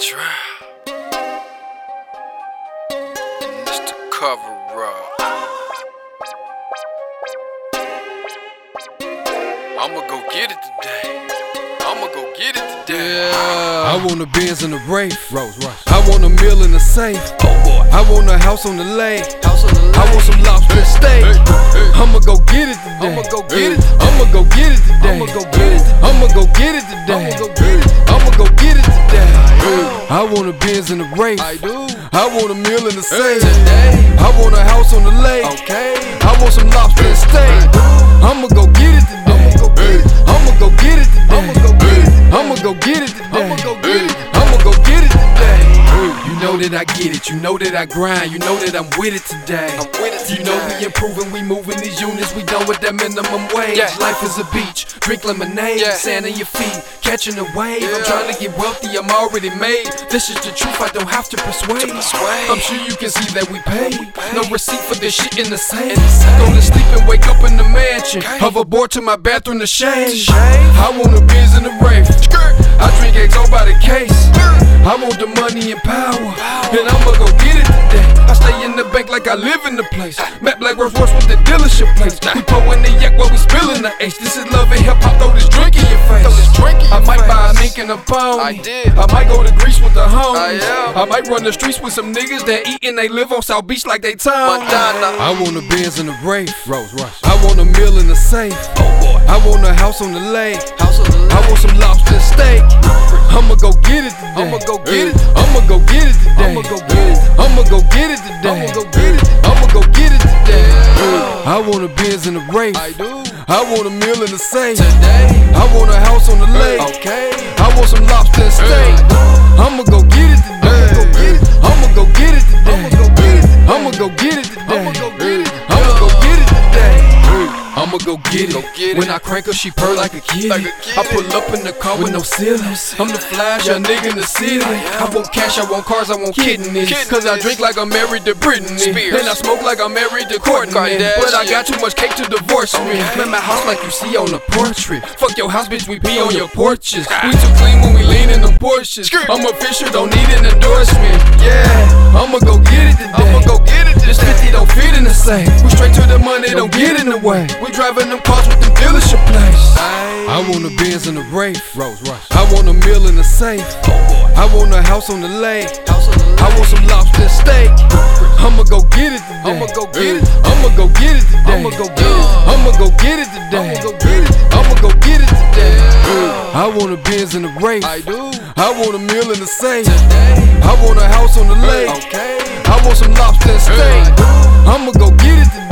trap. And it's the cover up. I'ma go get it today. I'ma go get it today. I want a Benz and a Wraith. Rose Rush. I want a meal in the safe. Oh boy. I want a house on the lake. House on the lake. I want some lobster and steak. I'ma go get it today. I'ma go get it I'ma go get it today. I'ma go get it today. I'ma go get it today. I'ma go get it I want a Benz in a Wraith. I do. I want a meal in the safe. Today. I want a house on the lake. Okay. I want some lobster and steak. Know that I get it. You know that I grind. You know that I'm with it today. I'm with it You know we improving, we moving these units. We done with that minimum wage. Yeah. Life is a beach. Drink lemonade, Yeah. sand on your feet, catching a wave. I'm trying to get wealthy. I'm already made. This is the truth. I don't have to persuade. persuade. I'm sure you can see that we pay. No receipt for this shit in the sand. In. Go to sleep and wake up in the mansion. Okay. Hoverboard to my bathroom to shave. I want I live in the place. Matt Black Rolls Royce with the dealership place. We pouring the yak while we spilling the H. This is love and hip hop. Throw this drink in your face. Throw this drink in I your might buy a mink and a pony. I did. I might go to Greece with the homies. I am. I might run the streets with some niggas that eat and they live on South Beach like they. Madonna. I want a Benz and a Wraith. Rose Rush. I want a meal in the safe. Oh. I want a house on the lake. House on the I want some lobster steak. I'ma go get it today. I'ma go get it I'ma go get it today. I'ma go get it. I'ma go get it today. I'ma go get it. I'ma go get it today. I want a Benz and a Wraith. I do. I want a meal in the safe. Today. I want a house on the lake. Okay. I want some lobster and steak. I'ma go get it today. I'ma go get it. I'ma go get it today. I'ma go get it. I'ma go get it. Go get it. When I crank her, she purr like a kid. Like. I pull up in the car with no ceilings. I'm the flash, young nigga in the city. I want cash, I want cars, I want kidneys. Cause I drink like I'm married to Britney. Spears. And I smoke like I'm married to Courtney. But I got too much cake to divorce me. Man, my house like you see on the portrait. Fuck your house, bitch, we pee on your porches. Ah. We too clean when we lean in the Porsches. I'm official, don't need an endorsement. Yeah, I'ma go get it today. I'ma go get it This 50 don't fit in the same. We straight to the money, don't get in the way. I want a Benz and a Wraith. Rose Rush. I want a meal in the safe. Oh. I want a house on the lake. House on the left. I want some lobster steak. I'ma go get it today. I'ma go get it. I'ma go get it today. I'ma go get it. I'ma go get it today. I'ma go get it. I'ma go get it today. I want a Benz and a Wraith. I do. I want a meal in the safe. Today. I want a house on the lake. Okay. I want some lobster steak. I'ma go get it today.